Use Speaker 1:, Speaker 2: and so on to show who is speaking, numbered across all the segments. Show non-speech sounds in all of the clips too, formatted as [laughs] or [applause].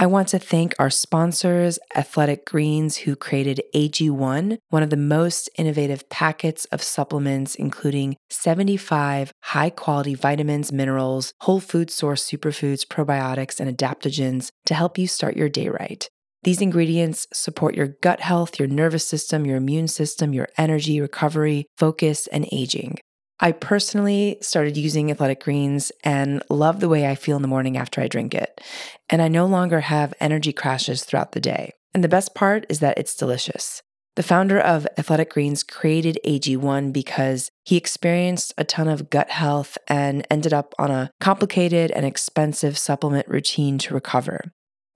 Speaker 1: I want to thank our sponsors, Athletic Greens, who created AG1, one of the most innovative packets of supplements, including 75 high quality vitamins, minerals, whole food source superfoods, probiotics, and adaptogens to help you start your day right. These ingredients support your gut health, your nervous system, your immune system, your energy, recovery, focus, and aging. I personally started using Athletic Greens and love the way I feel in the morning after I drink it. And I no longer have energy crashes throughout the day. And the best part is that it's delicious. The founder of Athletic Greens created AG1 because he experienced a ton of gut health and ended up on a complicated and expensive supplement routine to recover.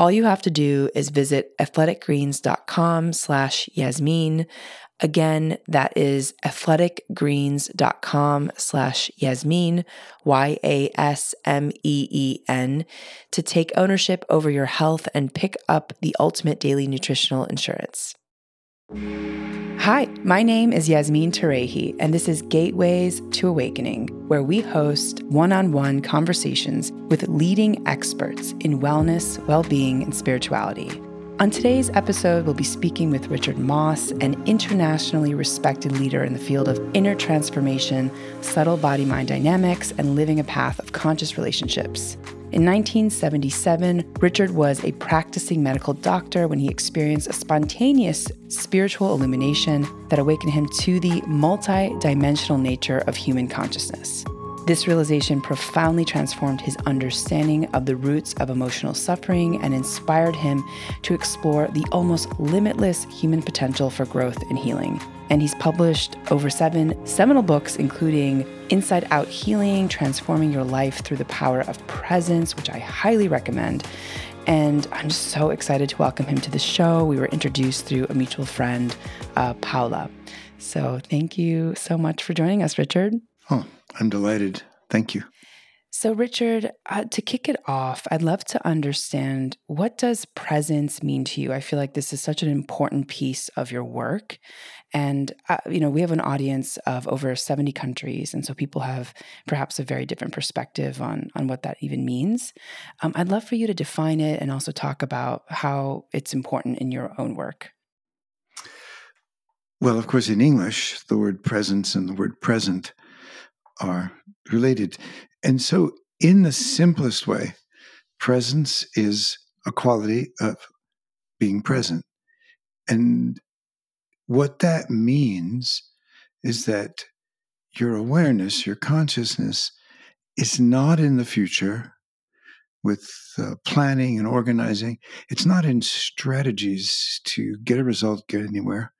Speaker 1: All you have to do is visit athleticgreens.com slash Yasmeen. Again, that is athleticgreens.com slash Yasmeen, Y A S M E E N, to take ownership over your health and pick up the ultimate daily nutritional insurance. Hi, my name is Yasmeen Turayhi, and this is Gateways to Awakening, where we host one on one conversations with leading experts in wellness, well being, and spirituality. On today's episode, we'll be speaking with Richard Moss, an internationally respected leader in the field of inner transformation, subtle body mind dynamics, and living a path of conscious relationships. In 1977, Richard was a practicing medical doctor when he experienced a spontaneous spiritual illumination that awakened him to the multi-dimensional nature of human consciousness. This realization profoundly transformed his understanding of the roots of emotional suffering and inspired him to explore the almost limitless human potential for growth and healing. And he's published over seven seminal books, including Inside Out Healing, Transforming Your Life Through the Power of Presence, which I highly recommend. And I'm so excited to welcome him to the show. We were introduced through a mutual friend, uh, Paula. So thank you so much for joining us, Richard.
Speaker 2: Oh, I'm delighted. Thank you.
Speaker 1: So, Richard, uh, to kick it off, I'd love to understand what does presence mean to you? I feel like this is such an important piece of your work, and uh, you know we have an audience of over seventy countries, and so people have perhaps a very different perspective on on what that even means. Um, I'd love for you to define it and also talk about how it's important in your own work.
Speaker 2: Well, of course, in English, the word presence and the word present are related. And so, in the simplest way, presence is a quality of being present. And what that means is that your awareness, your consciousness, is not in the future with uh, planning and organizing. It's not in strategies to get a result, get anywhere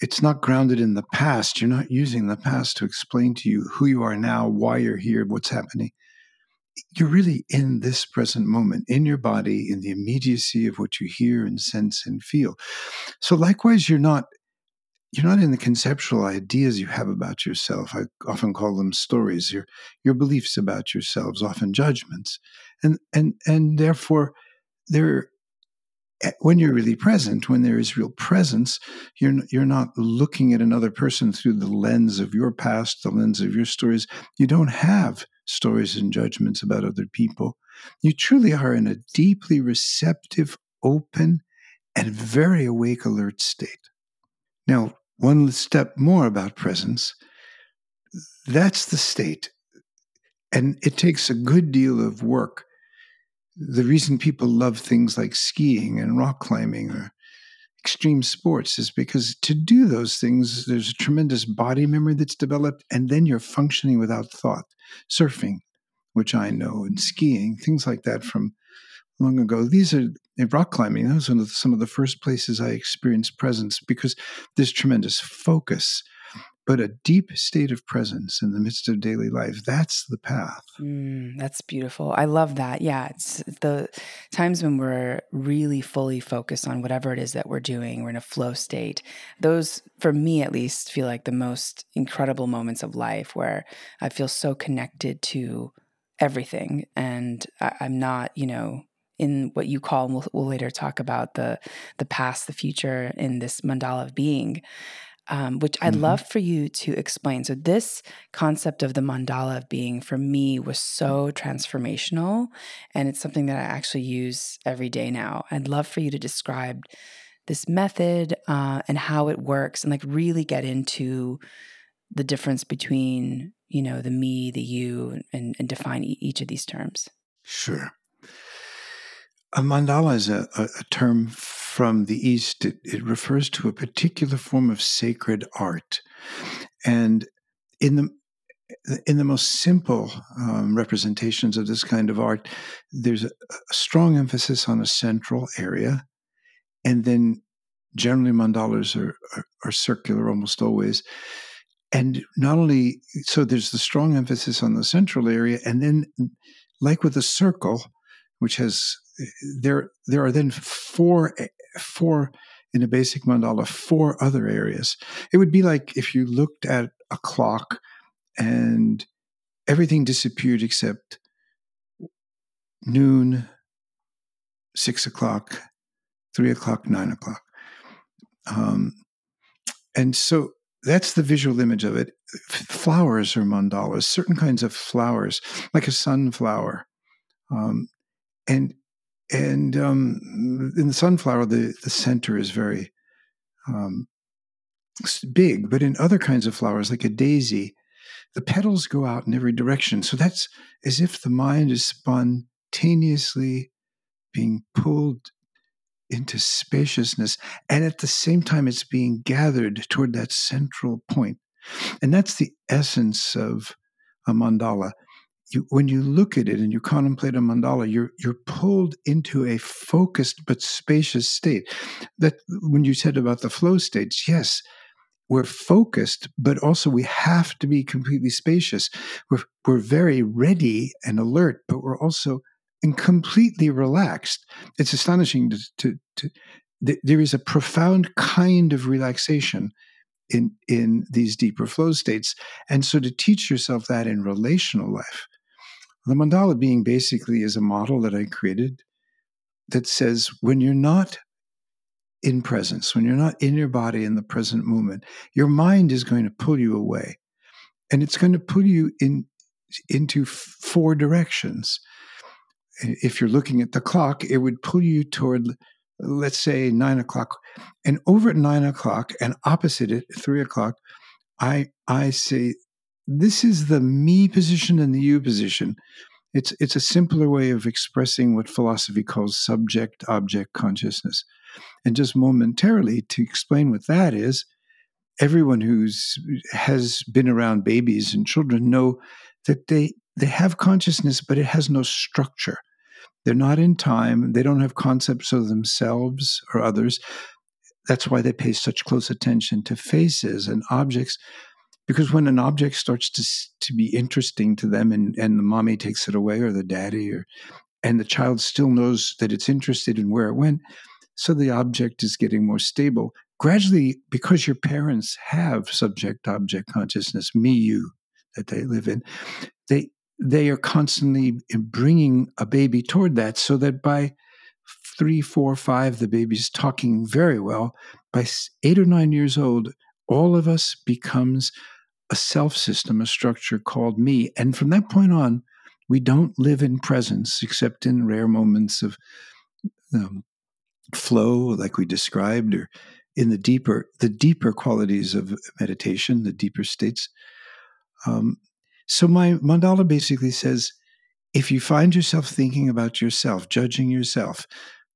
Speaker 2: it's not grounded in the past. You're not using the past to explain to you who you are now, why you're here, what's happening. You're really in this present moment, in your body, in the immediacy of what you hear and sense and feel. So likewise, you're not you're not in the conceptual ideas you have about yourself. I often call them stories. Your your beliefs about yourselves, often judgments, and and and therefore they're Eh, when you're really present, when there is real presence, you're you're not looking at another person through the lens of your past, the lens of your stories. You don't have stories and judgments about other people. You truly are in a deeply receptive, open, and very awake, alert state. Now, one step more about presence. That's the state. And it takes a good deal of work the reason people love things like skiing and rock climbing or extreme sports is because to do those things, there's a tremendous body memory that's developed, and then you're functioning without thought. Surfing, which I know, and skiing, things like that from long ago. These are rock climbing. Those are some of the first places I experienced presence because there's tremendous focus. But a deep state of presence in the midst of daily life. That's the path.
Speaker 1: Mm, that's beautiful. I love that. Yeah, it's the times when we're really fully focused on whatever it is that we're doing, we're in a flow state. Those, for me at least, feel like the most incredible moments of life where I feel so connected to everything and I, am not, you know, in what you call, and we'll, we'll later talk about the the past, the future in this mandala of being um, which I'd mm-hmm. love for you to explain. So, this concept of the mandala of being for me was so transformational, and it's something that I actually use every day now. I'd love for you to describe this method uh, and how it works, and like really get into the difference between you know the me, the you, and, and define e- each of these terms.
Speaker 2: Sure. A mandala is a, a, a term from the East, it, it refers to a particular form of sacred art. And in the in the most simple um, representations of this kind of art, there's a, a, strong emphasis on a central area, and then generally mandalas are, are, are, circular almost always. And not only so, there's the strong emphasis on the central area, and then, like with a circle, which has there there are then four four in a basic mandala four other areas. It would be like if you looked at a clock and everything disappeared except noon, six o'clock, three o'clock, nine o'clock. Um, and so that's the visual image of it. Flowers are mandalas, certain kinds of flowers, like a sunflower. Um, and and um, in the sunflower, the, the center is very um, big, but in other kinds of flowers, like a daisy, the petals go out in every direction. So that's as if the mind is spontaneously being pulled into spaciousness, and at the same time, it's being gathered toward that central point. And that's the essence of a mandala you, when you look at it and you contemplate a mandala, you're you're pulled into a focused but spacious state. That when you said about the flow states, yes, we're focused, but also we have to be completely spacious. We're we're very ready and alert, but we're also and completely relaxed. It's astonishing to, to, to there is a profound kind of relaxation in in these deeper flow states and so to teach yourself that in relational life the mandala being basically is a model that I created that says when you're not in presence, when you're not in your body in the present moment, your mind is going to pull you away. And it's going to pull you in into four directions. If you're looking at the clock, it would pull you toward, let's say, nine o'clock. And over at nine o'clock and opposite it, three o'clock, I I say this is the me position and the you position. It's it's a simpler way of expressing what philosophy calls subject object consciousness. And just momentarily to explain what that is, everyone who's has been around babies and children know that they they have consciousness but it has no structure. They're not in time, they don't have concepts of themselves or others. That's why they pay such close attention to faces and objects because when an object starts to to be interesting to them and and the mommy takes it away or the daddy or and the child still knows that it's interested in where it went so the object is getting more stable. Gradually because your parents have subject object consciousness me you that they live in they they are constantly bringing a baby toward that so that by three four five the baby's talking very well. By eight or nine years old all of us becomes a self system, a structure called me. And from that point on, we don't live in presence except in rare moments of um, flow, like we described, or in the deeper the deeper qualities of meditation, the deeper states. Um, so my mandala basically says, if you find yourself thinking about yourself, judging yourself,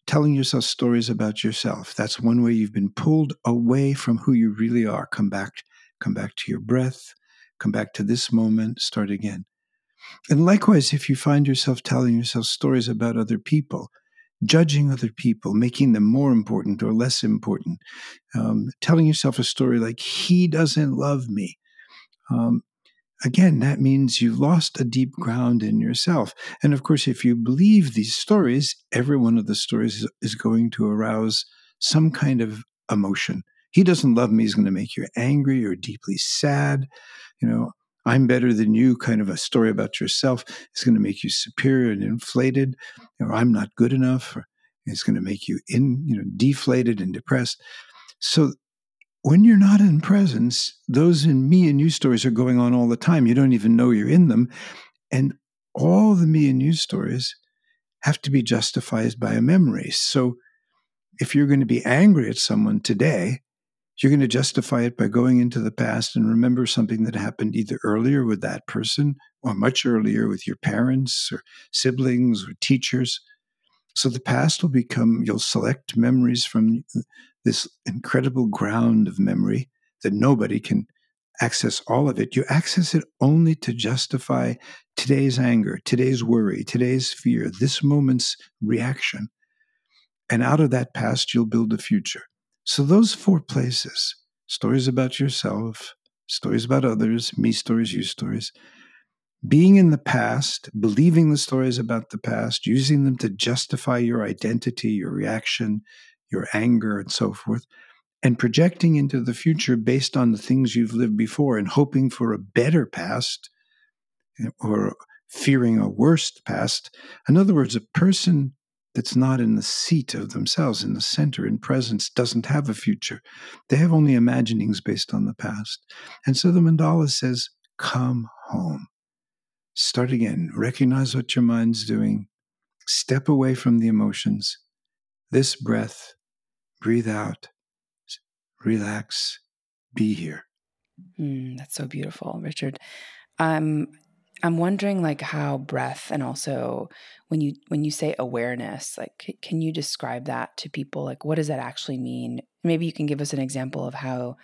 Speaker 2: telling yourself stories about yourself, that's one way you've been pulled away from who you really are. Come back come back to your breath, come back to this moment, start again. And likewise, if you find yourself telling yourself stories about other people, judging other people, making them more important or less important, um, telling yourself a story like, he doesn't love me, um, again, that means you've lost a deep ground in yourself. And of course, if you believe these stories, every one of the stories is, is going to arouse some kind of emotion. He doesn't love me is going to make you angry or deeply sad. You know, I'm better than you, kind of a story about yourself, is going to make you superior and inflated, or I'm not good enough, or it's going to make you in, you know, deflated and depressed. So when you're not in presence, those in me and you stories are going on all the time. You don't even know you're in them. And all the me and you stories have to be justified by a memory. So if you're going to be angry at someone today, you're going to justify it by going into the past and remember something that happened either earlier with that person or much earlier with your parents or siblings or teachers. So the past will become, you'll select memories from this incredible ground of memory that nobody can access all of it. You access it only to justify today's anger, today's worry, today's fear, this moment's reaction. And out of that past, you'll build a future. So, those four places stories about yourself, stories about others, me stories, you stories being in the past, believing the stories about the past, using them to justify your identity, your reaction, your anger, and so forth, and projecting into the future based on the things you've lived before and hoping for a better past eh, or fearing a worse past. In other words, a person that's not in the seat of themselves, in the center, in presence, doesn't have a future. They have only imaginings based on the past. And so the mandala says, Come home. Start again. Recognize what your mind's doing. Step away from the emotions. This breath, breathe out, relax, be here.
Speaker 1: Mm, that's so beautiful, Richard. Um, I'm wondering like how breath and also when you when you say awareness, like can you describe that to people? Like what does that actually mean? Maybe you can give us an example of how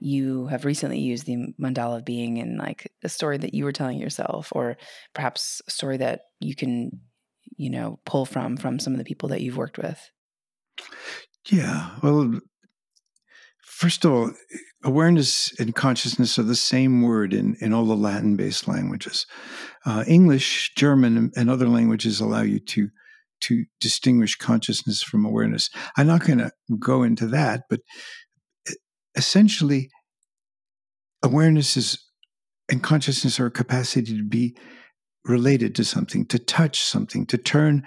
Speaker 1: you have recently used the mandala of being in like a story that you were telling yourself or perhaps a story that you can you know pull from from some of the people that you've worked with
Speaker 2: yeah well first of all awareness and consciousness are the same word in, in all the latin based languages. Uh, english german and other languages allow you to to distinguish consciousness from awareness. I'm not going to go into that but essentially awareness is and consciousness are a capacity to be related to something, to touch something, to turn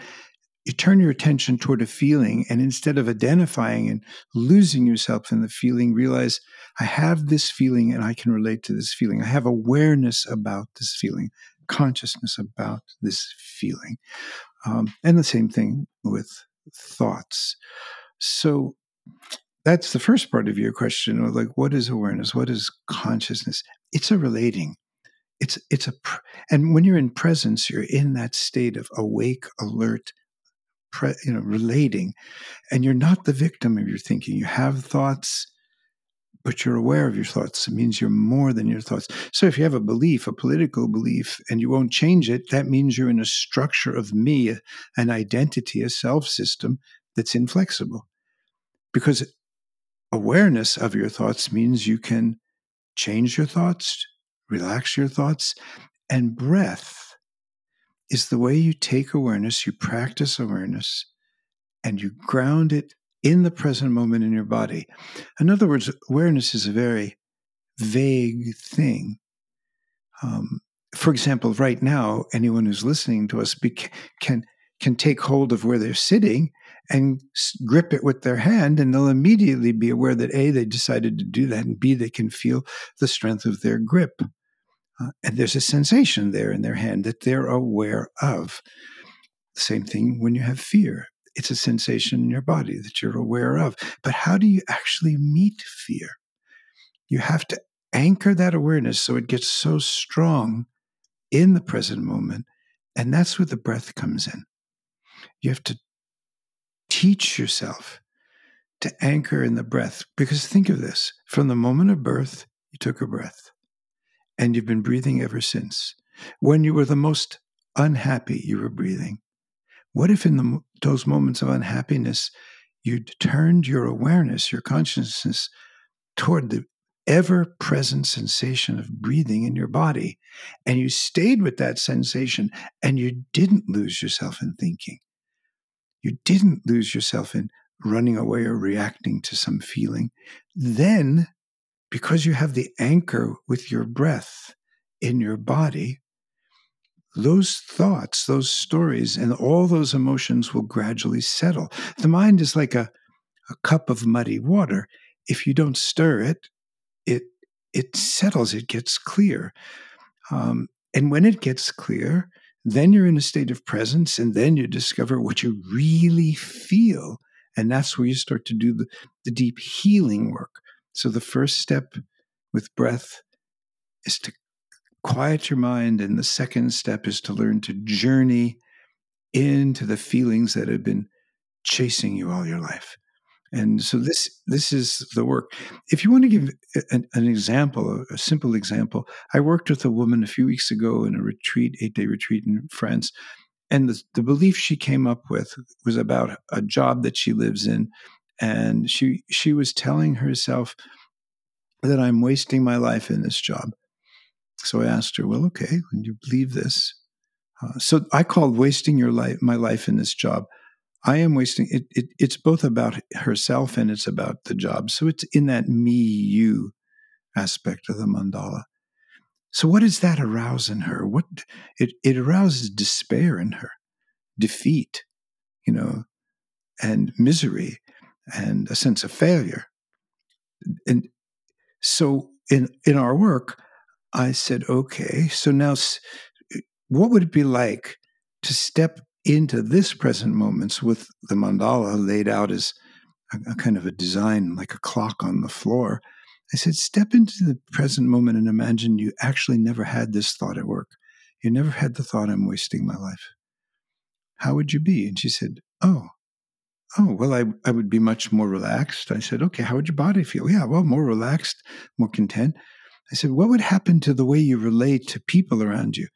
Speaker 2: you turn your attention toward a feeling and instead of identifying and losing yourself in the feeling realize i have this feeling and i can relate to this feeling. I have awareness about this feeling consciousness about this feeling. Um, and the same thing with thoughts. So that's the first part of your question like what is awareness? What is consciousness? It's a relating. It's it's a and when you're in presence you're in that state of awake alert pre, you know relating and you're not the victim of your thinking. You have thoughts but you're aware of your thoughts. It means you're more than your thoughts. So if you have a belief a political belief and you won't change it that means you're in a structure of me an identity a self system that's inflexible. Because awareness of your thoughts means you can change your thoughts, relax your thoughts, and breath is the way you take awareness, you practice awareness, and you ground it in the present moment in your body. In other words, awareness is a very vague thing. Um, for example, right now, anyone who's listening to us can can take hold of where they're sitting and grip it with their hand, and they'll immediately be aware that A, they decided to do that, and B, they can feel the strength of their grip. Uh, and there's a sensation there in their hand that they're aware of. Same thing when you have fear. It's a sensation in your body that you're aware of. But how do you actually meet fear? You have to anchor that awareness so it gets so strong in the present moment. And that's where the breath comes in. You have to teach yourself to anchor in the breath. Because think of this from the moment of birth, you took a breath, and you've been breathing ever since. When you were the most unhappy, you were breathing. What if in the, those moments of unhappiness, you turned your awareness, your consciousness toward the ever present sensation of breathing in your body. And you stayed with that sensation and you didn't lose yourself in thinking. You didn't lose yourself in running away or reacting to some feeling. Then, because you have the anchor with your breath in your body, those thoughts, those stories, and all those emotions will gradually settle. The mind is like a, a cup of muddy water. If you don't stir it, it it settles, it gets clear. Um, and when it gets clear, then you're in a state of presence, and then you discover what you really feel. And that's where you start to do the, the deep healing work. So the first step with breath is to quiet your mind. And the second step is to learn to journey into the feelings that have been chasing you all your life. And so this this is the work. If you want to give an, an, example, a simple example, I worked with a woman a few weeks ago in a retreat, eight day retreat in France, and the, the belief she came up with was about a job that she lives in, and she she was telling herself that I'm wasting my life in this job. So I asked her, "Well, okay, when you believe this." Uh, so I called wasting your life, my life in this job I am wasting it, it, It's both about herself and it's about the job. So it's in that me you aspect of the mandala. So what does that arouse in her? What it it arouses despair in her, defeat, you know, and misery, and a sense of failure. And so in in our work, I said, okay, so now what would it be like to step into this present moments with the mandala laid out as a, a, kind of a design, like a clock on the floor. I said, step into the present moment and imagine you actually never had this thought at work. You never had the thought, I'm wasting my life. How would you be? And she said, Oh, oh, well, I, I would be much more relaxed. I said, Okay, how would your body feel? Yeah, well, more relaxed, more content. I said, What would happen to the way you relate to people around you?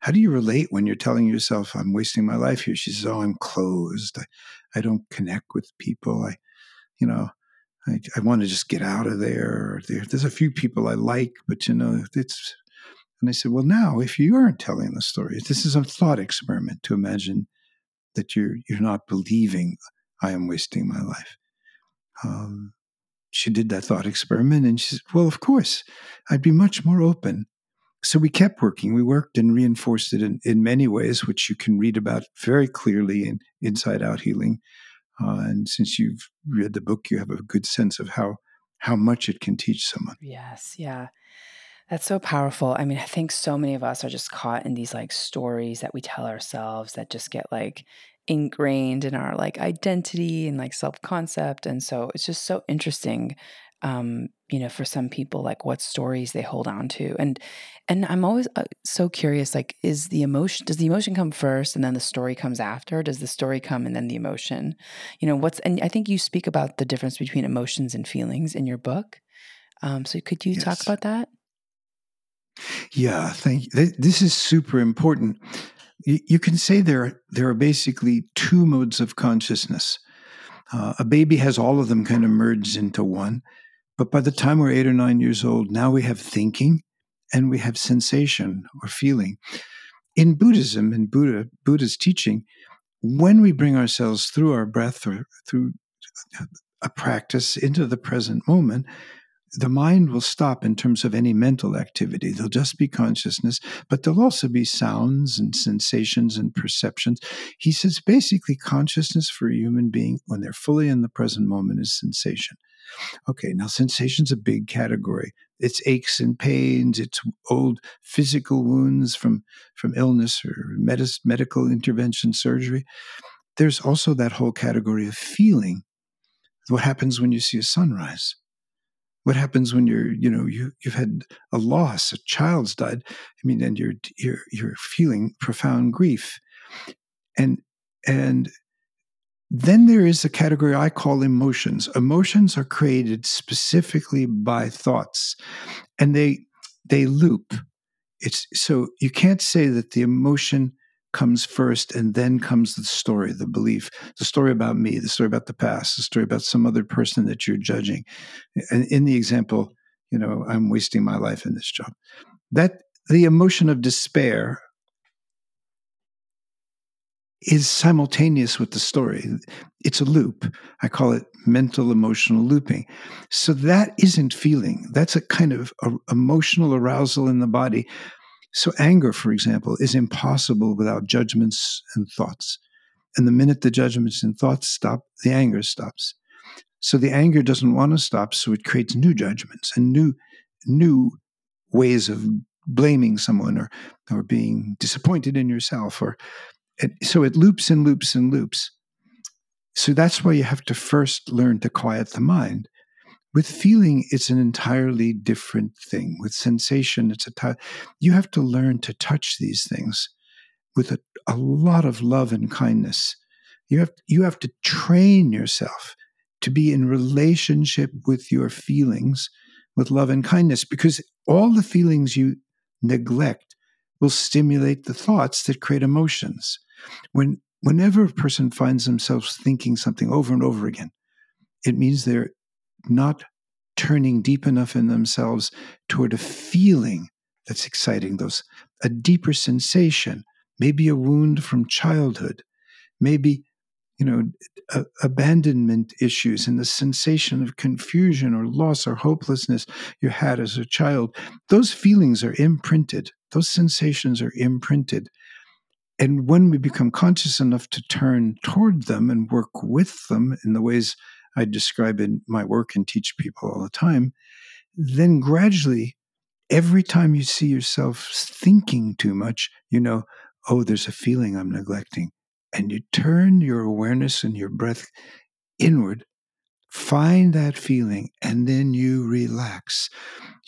Speaker 2: how do you relate when you're telling yourself i'm wasting my life here she says oh i'm closed i, I don't connect with people i you know i, I want to just get out of there. there there's a few people i like but you know it's and i said well now if you aren't telling the story this is a thought experiment to imagine that you're you're not believing i am wasting my life um, she did that thought experiment and she said well of course i'd be much more open so we kept working. We worked and reinforced it in, in many ways, which you can read about very clearly in Inside Out Healing. Uh, and since you've read the book, you have a good sense of how how much it can teach someone.
Speaker 1: Yes, yeah. That's so powerful. I mean, I think so many of us are just caught in these like stories that we tell ourselves that just get like ingrained in our like identity and like self-concept and so it's just so interesting um, you know, for some people, like what stories they hold on to. And and I'm always uh, so curious, like, is the emotion does the emotion come first and then the story comes after? Does the story come and then the emotion? You know, what's and I think you speak about the difference between emotions and feelings in your book. Um, so could you yes. talk about that?
Speaker 2: Yeah, thank you. This is super important. You, can say there there are basically two modes of consciousness. Uh, a baby has all of them kind of merged into one. But by the time we're eight or nine years old, now we have thinking and we have sensation or feeling. In Buddhism, in Buddha, Buddha's teaching, when we bring ourselves through our breath or through a practice into the present moment, the mind will stop in terms of any mental activity. There'll just be consciousness, but there'll also be sounds and sensations and perceptions. He says basically, consciousness for a human being, when they're fully in the present moment, is sensation. Okay, now sensation's a big category. It's aches and pains, it's old physical wounds from, from illness or medical intervention surgery. There's also that whole category of feeling. What happens when you see a sunrise? What happens when you're, you know, you, you've had a loss, a child's died. I mean, and you're, you're, you're feeling profound grief. And, and then there is a category I call emotions. Emotions are created specifically by thoughts and they they loop. It's so you can't say that the emotion comes first and then comes the story, the belief, the story about me, the story about the past, the story about some other person that you're judging. And in the example you know, I'm wasting my life in this job. That the emotion of despair is simultaneous with the story. It's a loop. I call it mental emotional looping. So that isn't feeling. That's a kind of a, emotional arousal in the body. So anger, for example, is impossible without judgments and thoughts. And the minute the judgments and thoughts stop, the anger stops. So the anger doesn't want to stop, so it creates new judgments and new new ways of blaming someone or or being disappointed in yourself or it, so it loops and loops and loops. So that's why you have to first learn to quiet the mind. With feeling, it's an entirely different thing. With sensation, it's a t- you have to learn to touch these things with a, a lot of love and kindness. You have you have to train yourself to be in relationship with your feelings with love and kindness because all the feelings you neglect will stimulate the thoughts that create emotions. When whenever a person finds themselves thinking something over and over again, it means they're not turning deep enough in themselves toward a feeling that's exciting those a deeper sensation, maybe a wound from childhood, maybe you know a, abandonment issues and the sensation of confusion or loss or hopelessness you had as a child. Those feelings are imprinted. Those sensations are imprinted. And when we become conscious enough to turn toward them and work with them in the ways I describe in my work and teach people all the time, then gradually, every time you see yourself thinking too much, you know, oh, there's a feeling I'm neglecting and you turn your awareness and your breath inward, find that feeling, and then you relax.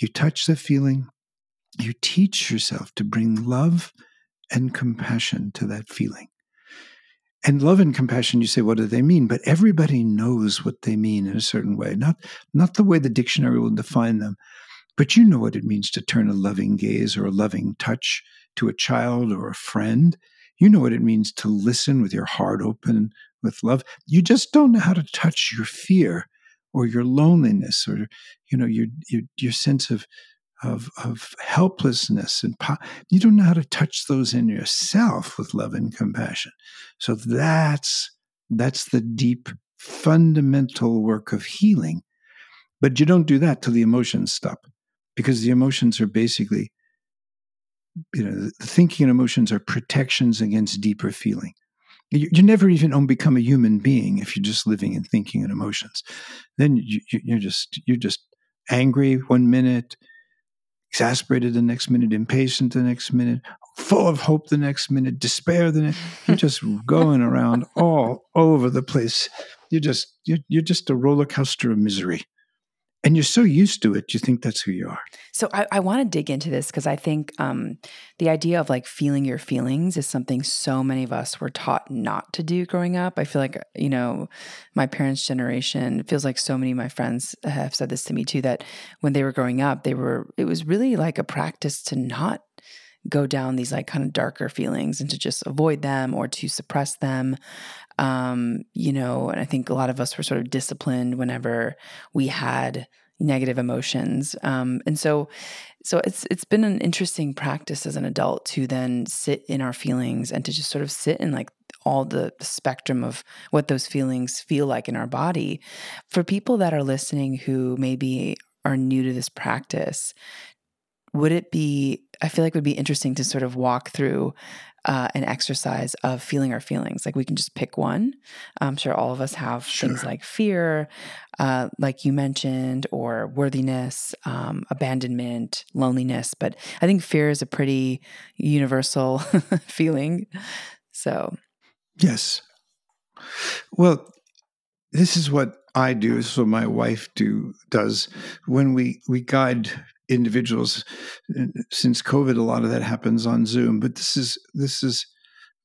Speaker 2: You touch the feeling, you teach yourself to bring love and compassion to that feeling. And love and compassion, you say, what do they mean? But everybody knows what they mean in a certain way, not, not the way the dictionary will define them, but you know what it means to turn a loving gaze or a loving touch to a child or a friend. You know what it means to listen with your heart open with love. You just don't know how to touch your fear or your loneliness or you know your your, your sense of of of helplessness and po- you don't know how to touch those in yourself with love and compassion. So that's that's the deep fundamental work of healing. But you don't do that till the emotions stop because the emotions are basically you know, the thinking and emotions are protections against deeper feeling. You, you never even become a human being if you're just living in thinking and emotions. Then you're just you're just angry one minute, exasperated the next minute, impatient the next minute, full of hope the next minute, despair the next. You're [laughs] just going around all over the place. You're just you're, you're just a roller coaster of misery and you're so used to it you think that's who you are?
Speaker 1: So i, I want to dig into this because i think um, the idea of like feeling your feelings is something so many of us were taught not to do growing up. I feel like you know my parents generation feels like so many of my friends have said this to me too that when they were growing up they were it was really like a practice to not go down these like kind of darker feelings and to just avoid them or to suppress them um, you know, and I think a lot of us were sort of disciplined whenever we had negative emotions. Um, and so so it's it's been an interesting practice as an adult to then sit in our feelings and to just sort of sit in like all the spectrum of what those feelings feel like in our body. For people that are listening who maybe are new to this practice, would it be i feel like it would be interesting to sort of walk through uh, an exercise of feeling our feelings. Like we can just pick one. I'm sure all of us have sure. things like fear uh, like you mentioned or worthiness um, abandonment loneliness but i think fear is a pretty universal [laughs] feeling. So.
Speaker 2: Yes. Well this is what I do. This is what my wife do does. When we we guide individuals. Uh, since COVID, a lot of that happens on Zoom, but this is this is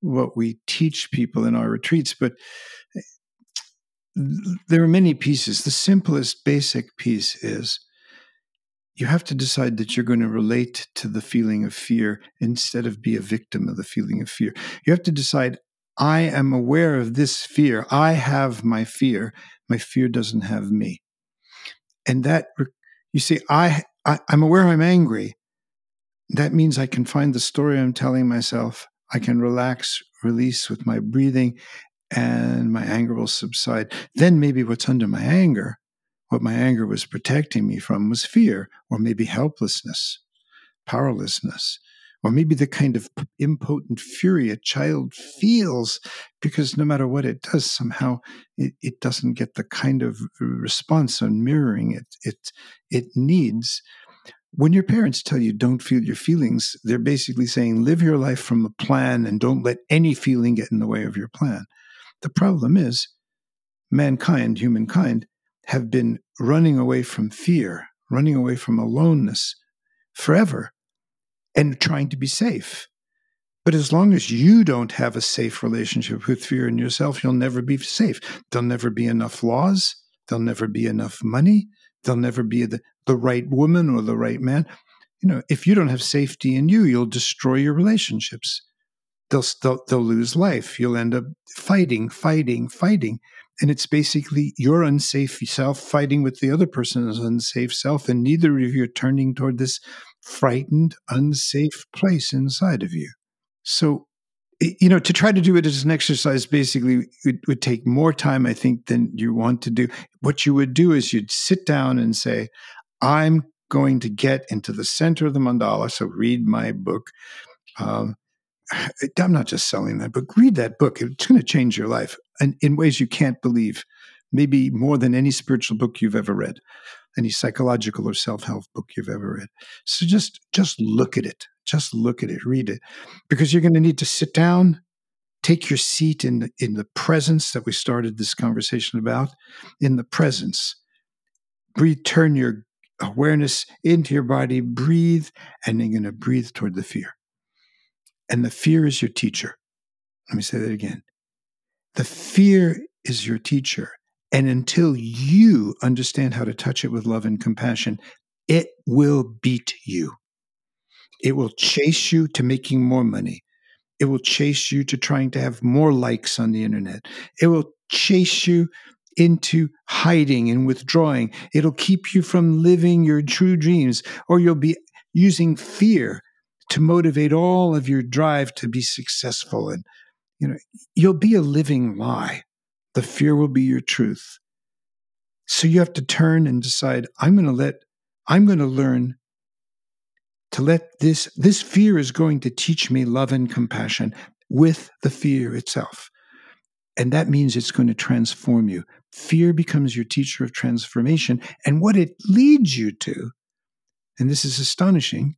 Speaker 2: what we teach people in our retreats. But uh, there are many pieces. The simplest, basic piece is you have to decide that you're going to relate to the feeling of fear instead of be a victim of the feeling of fear. You have to decide, I am aware of this fear. I have my fear. My fear doesn't have me. And that You see, I, I I'm aware I'm angry. That means I can find the story I'm telling myself. I can relax, release with my breathing, and my anger will subside. Then maybe what's under my anger, what my anger was protecting me from, was fear, or maybe helplessness, powerlessness, or maybe the kind of impotent fury a child feels because no matter what it does, somehow it, it doesn't get the kind of response on mirroring it it it needs. When your parents tell you don't feel your feelings, they're basically saying live your life from a plan and don't let any feeling get in the way of your plan. The problem is, mankind, humankind, have been running away from fear, running away from aloneness forever and trying to be safe. But as long as you don't have a safe relationship with fear in yourself, you'll never be safe. There'll never be enough laws. There'll never be enough money. There'll never be the, the right woman or the right man. You know, if you don't have safety in you, you'll destroy your relationships. They'll, they'll, they'll lose life. You'll end up fighting, fighting, fighting. And it's basically your unsafe self fighting with the other person's unsafe self. And neither of you are turning toward this frightened, unsafe place inside of you. So, you know, to try to do it as an exercise basically it would take more time, I think, than you want to do. What you would do is you'd sit down and say, I'm going to get into the center of the mandala. So, read my book. Um, [sighs] I'm not just selling that book. Read that book. It's going to change your life and in ways you can't believe, maybe more than any spiritual book you've ever read any psychological or self-help book you've ever read. So just just look at it. Just look at it, read it. Because you're going to need to sit down, take your seat in the, in the presence that we started this conversation about, in the presence. Breathe, turn your awareness into your body, breathe, and you're going to breathe toward the fear. And the fear is your teacher. Let me say that again. The fear is your teacher. And until you understand how to touch it with love and compassion, it will beat you. It will chase you to making more money. It will chase you to trying to have more likes on the internet. It will chase you into hiding and withdrawing. It'll keep you from living your true dreams, or you'll be using fear to motivate all of your drive to be successful. And, you know, you'll be a living lie. The fear will be your truth. So you have to turn and decide, I'm going to let, I'm going to learn to let this, this fear is going to teach me love and compassion with the fear itself. And that means it's going to transform you. Fear becomes your teacher of transformation. And what it leads you to, and this is astonishing,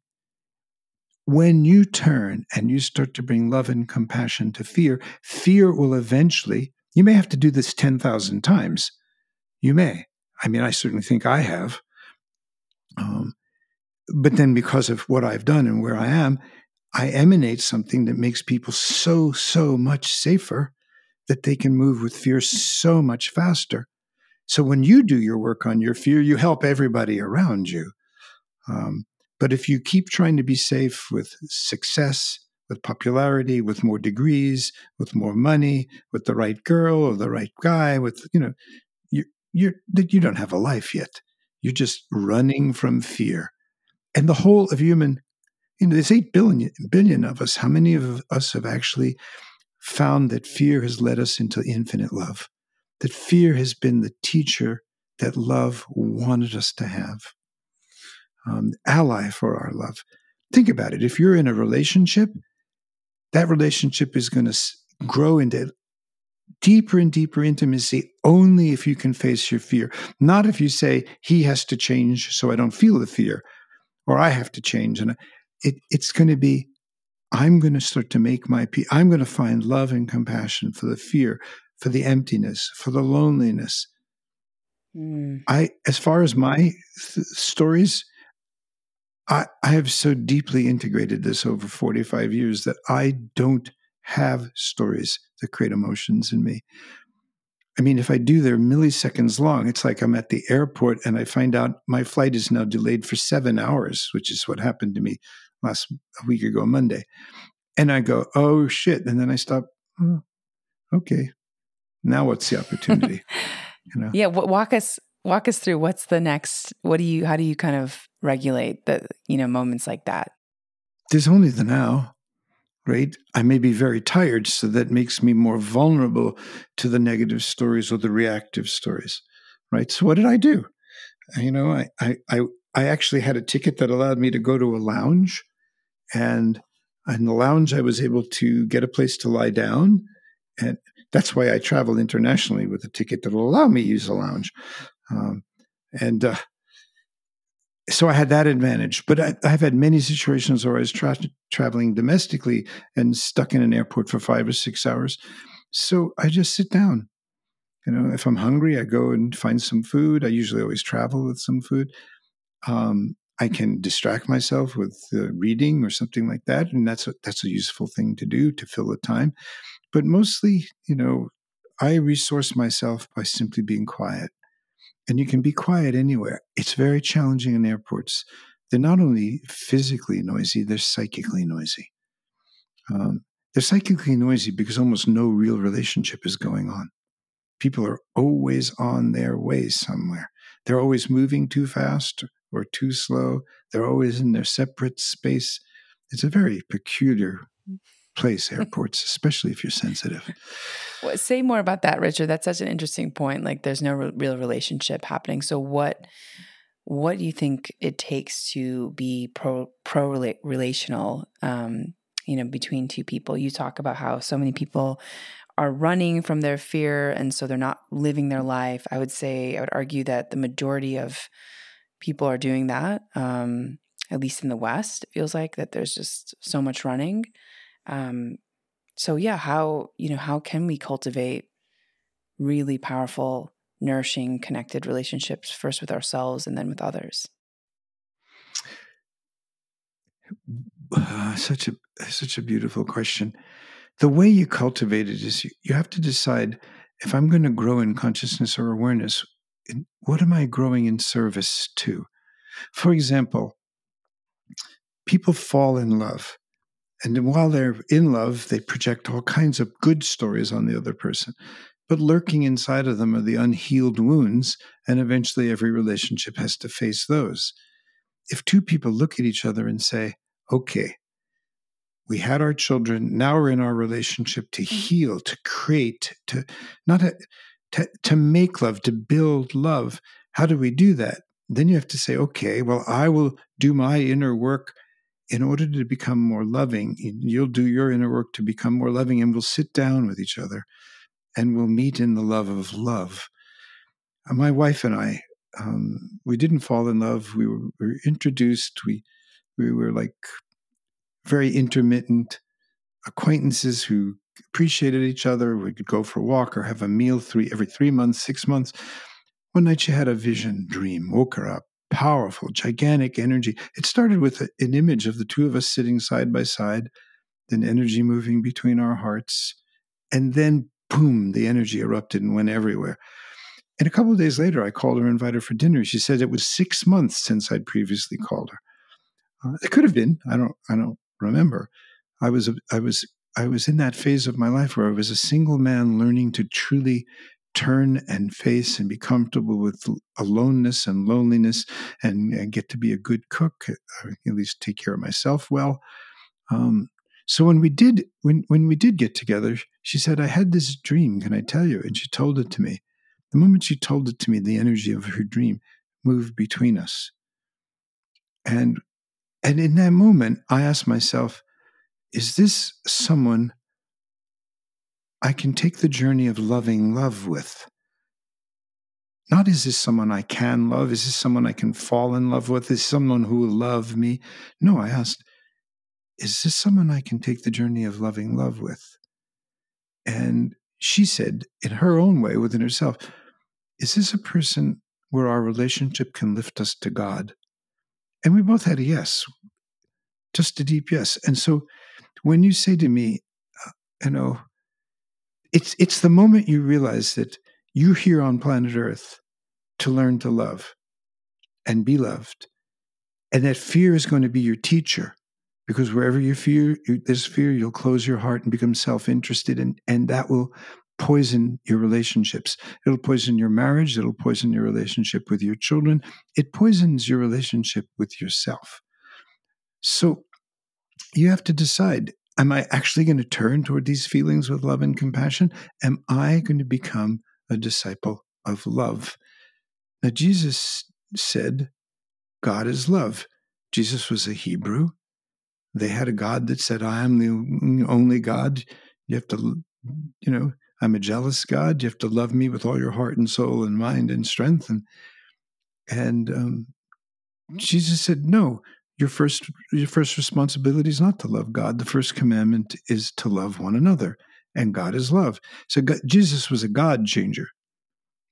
Speaker 2: when you turn and you start to bring love and compassion to fear, fear will eventually you may have to do this 10,000 times. You may. I mean, I certainly think I have. Um, but then because of what I've done and where I am, I emanate something that makes people so, so much safer that they can move with fear so much faster. So when you do your work on your fear, you help everybody around you. Um, but if you keep trying to be safe with success with popularity, with more degrees, with more money, with the right girl or the right guy, with you know, you you you don't have a life yet. You're just running from fear, and the whole of human, you know, there's eight billion billion of us. How many of us have actually found that fear has led us into infinite love? That fear has been the teacher that love wanted us to have, um, ally for our love. Think about it. If you're in a relationship that relationship is going to grow into deeper and deeper intimacy only if you can face your fear, not if you say, he has to change so I don't feel the fear, or I have to change. And it, it's going to be, I'm going to start to make my peace. I'm going to find love and compassion for the fear, for the emptiness, for the loneliness. Mm. I, as far as my th- stories, I, I have so deeply integrated this over 45 years that I don't have stories that create emotions in me. I mean, if I do, they're milliseconds long. It's like I'm at the airport and I find out my flight is now delayed for seven hours, which is what happened to me last a week ago, Monday. And I go, oh shit. And then I stop. Oh, okay. Now what's the opportunity? [laughs]
Speaker 1: You know? Yeah. Walk us walk us through what's the next what do you how do you kind of regulate the you know moments like that?
Speaker 2: There's only the now right? I may be very tired so that makes me more vulnerable to the negative stories or the reactive stories right? So what did i do? You know i i i, I actually had a ticket that allowed me to go to a lounge and in the lounge i was able to get a place to lie down and that's why i travel internationally with a ticket that will allow me to use a lounge um, and uh, so I had that advantage. But I, have had many situations where I was tra- traveling domestically and stuck in an airport for five or six hours. So I just sit down. You know, if I'm hungry, I go and find some food. I usually always travel with some food. Um, I can distract myself with uh, reading or something like that, and that's a, that's a useful thing to do to fill the time. But mostly, you know, I resource myself by simply being quiet and you can be quiet anywhere. It's very challenging in airports. They're not only physically noisy, they're psychically noisy. Um, they're psychically noisy because almost no real relationship is going on. People are always on their way somewhere. They're always moving too fast or too slow. They're always in their separate space. It's a very peculiar place, [laughs] airports, especially if you're sensitive.
Speaker 1: Well, say more about that, Richard. That's such an interesting point. Like, there's no re- real relationship happening. So, what what do you think it takes to be pro pro relational? Um, you know, between two people. You talk about how so many people are running from their fear, and so they're not living their life. I would say, I would argue that the majority of people are doing that. Um, at least in the West, it feels like that there's just so much running. Um, so yeah, how you know how can we cultivate really powerful, nourishing, connected relationships first with ourselves and then with others?
Speaker 2: Uh, [sighs] such a such a beautiful question. The way you cultivate it is you, you have to decide if I'm going to grow in consciousness or awareness, what am I growing in service to? For example, people fall in love and while they're in love, they project all kinds of good stories on the other person. But lurking inside of them are the unhealed wounds, and eventually every relationship has to face those. If two people look at each other and say, okay, we had our children, now we're in our relationship to mm-hmm. heal, to create, to not a, to, to make love, to build love. How do we do that? Then you have to say, okay, well, I will do my inner work in order to become more loving, you'll do your inner work to become more loving, and we'll sit down with each other and we'll meet in the love of love. Uh, my wife and I, um, we didn't fall in love. We were, we were introduced. We we were like very intermittent acquaintances who appreciated each other. We could go for a walk or have a meal three every three months, six months. One night she had a vision, dream, woke her up, powerful, gigantic energy. It started with a, an image of the two of us sitting side by side, then energy moving between our hearts. And then, boom, the energy erupted and went everywhere. And a couple of days later, I called her and invited her for dinner. She said it was six months since I'd previously called her. Uh, it could have been. I don't. I don't remember. I was. I was. I was in that phase of my life where I was a single man learning to truly turn and face and be comfortable with aloneness and loneliness and, and get to be a good cook, uh, at least take care of myself well. Um, so when we did when when we did get together, she said, "I had this dream. Can I tell you?" And she told it to me. The moment she told it to me, the energy of her dream moved between us. And and in that moment, I asked myself, "Is this someone I can take the journey of loving love with. Not is this someone I can love? Is this someone I can fall in love with? Is someone who will love me? No, I asked, is this someone I can take the journey of loving love with? And she said, in her own way within herself, is this a person where our relationship can lift us to God? And we both had a yes, just a deep yes. And so when you say to me, uh, you know, it's it's the moment you realize that you're here on planet Earth to learn to love and be loved, and that fear is going to be your teacher, because wherever you fear, there's fear, you'll close your heart and become self-interested, and and that will poison your relationships. It'll poison your marriage. It'll poison your relationship with your children. It poisons your relationship with yourself. So you have to decide am I actually going to turn toward these feelings with love and compassion? Am I going to become a disciple of love? Now, Jesus said, God is love. Jesus was a Hebrew. They had a God that said, I am the only God. You have to, you know, I'm a jealous God. You have to love me with all your heart and soul and mind and strength. And, and um, Jesus said, No, your first your first responsibility is not to love God. The first commandment is to love one another, and God is love. So God, Jesus was a God changer.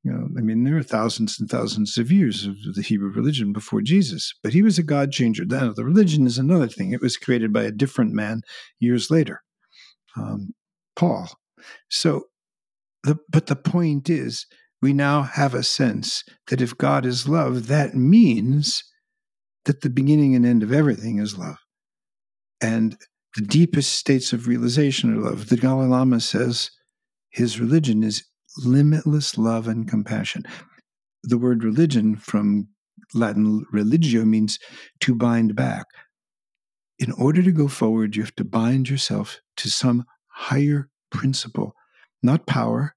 Speaker 2: You know, I mean, there are thousands and thousands of years of the Hebrew religion before Jesus, but he was a God changer. Now, the religion is another thing. It was created by a different man years later, um, Paul. So, the, but the point is, we now have a sense that if God is love, that means that the beginning and end of everything is love. And the deepest states of realization are love. The Dalai Lama says his religion is limitless love and compassion. The word religion from Latin religio means to bind back. In order to go forward, you have to bind yourself to some higher principle, not power.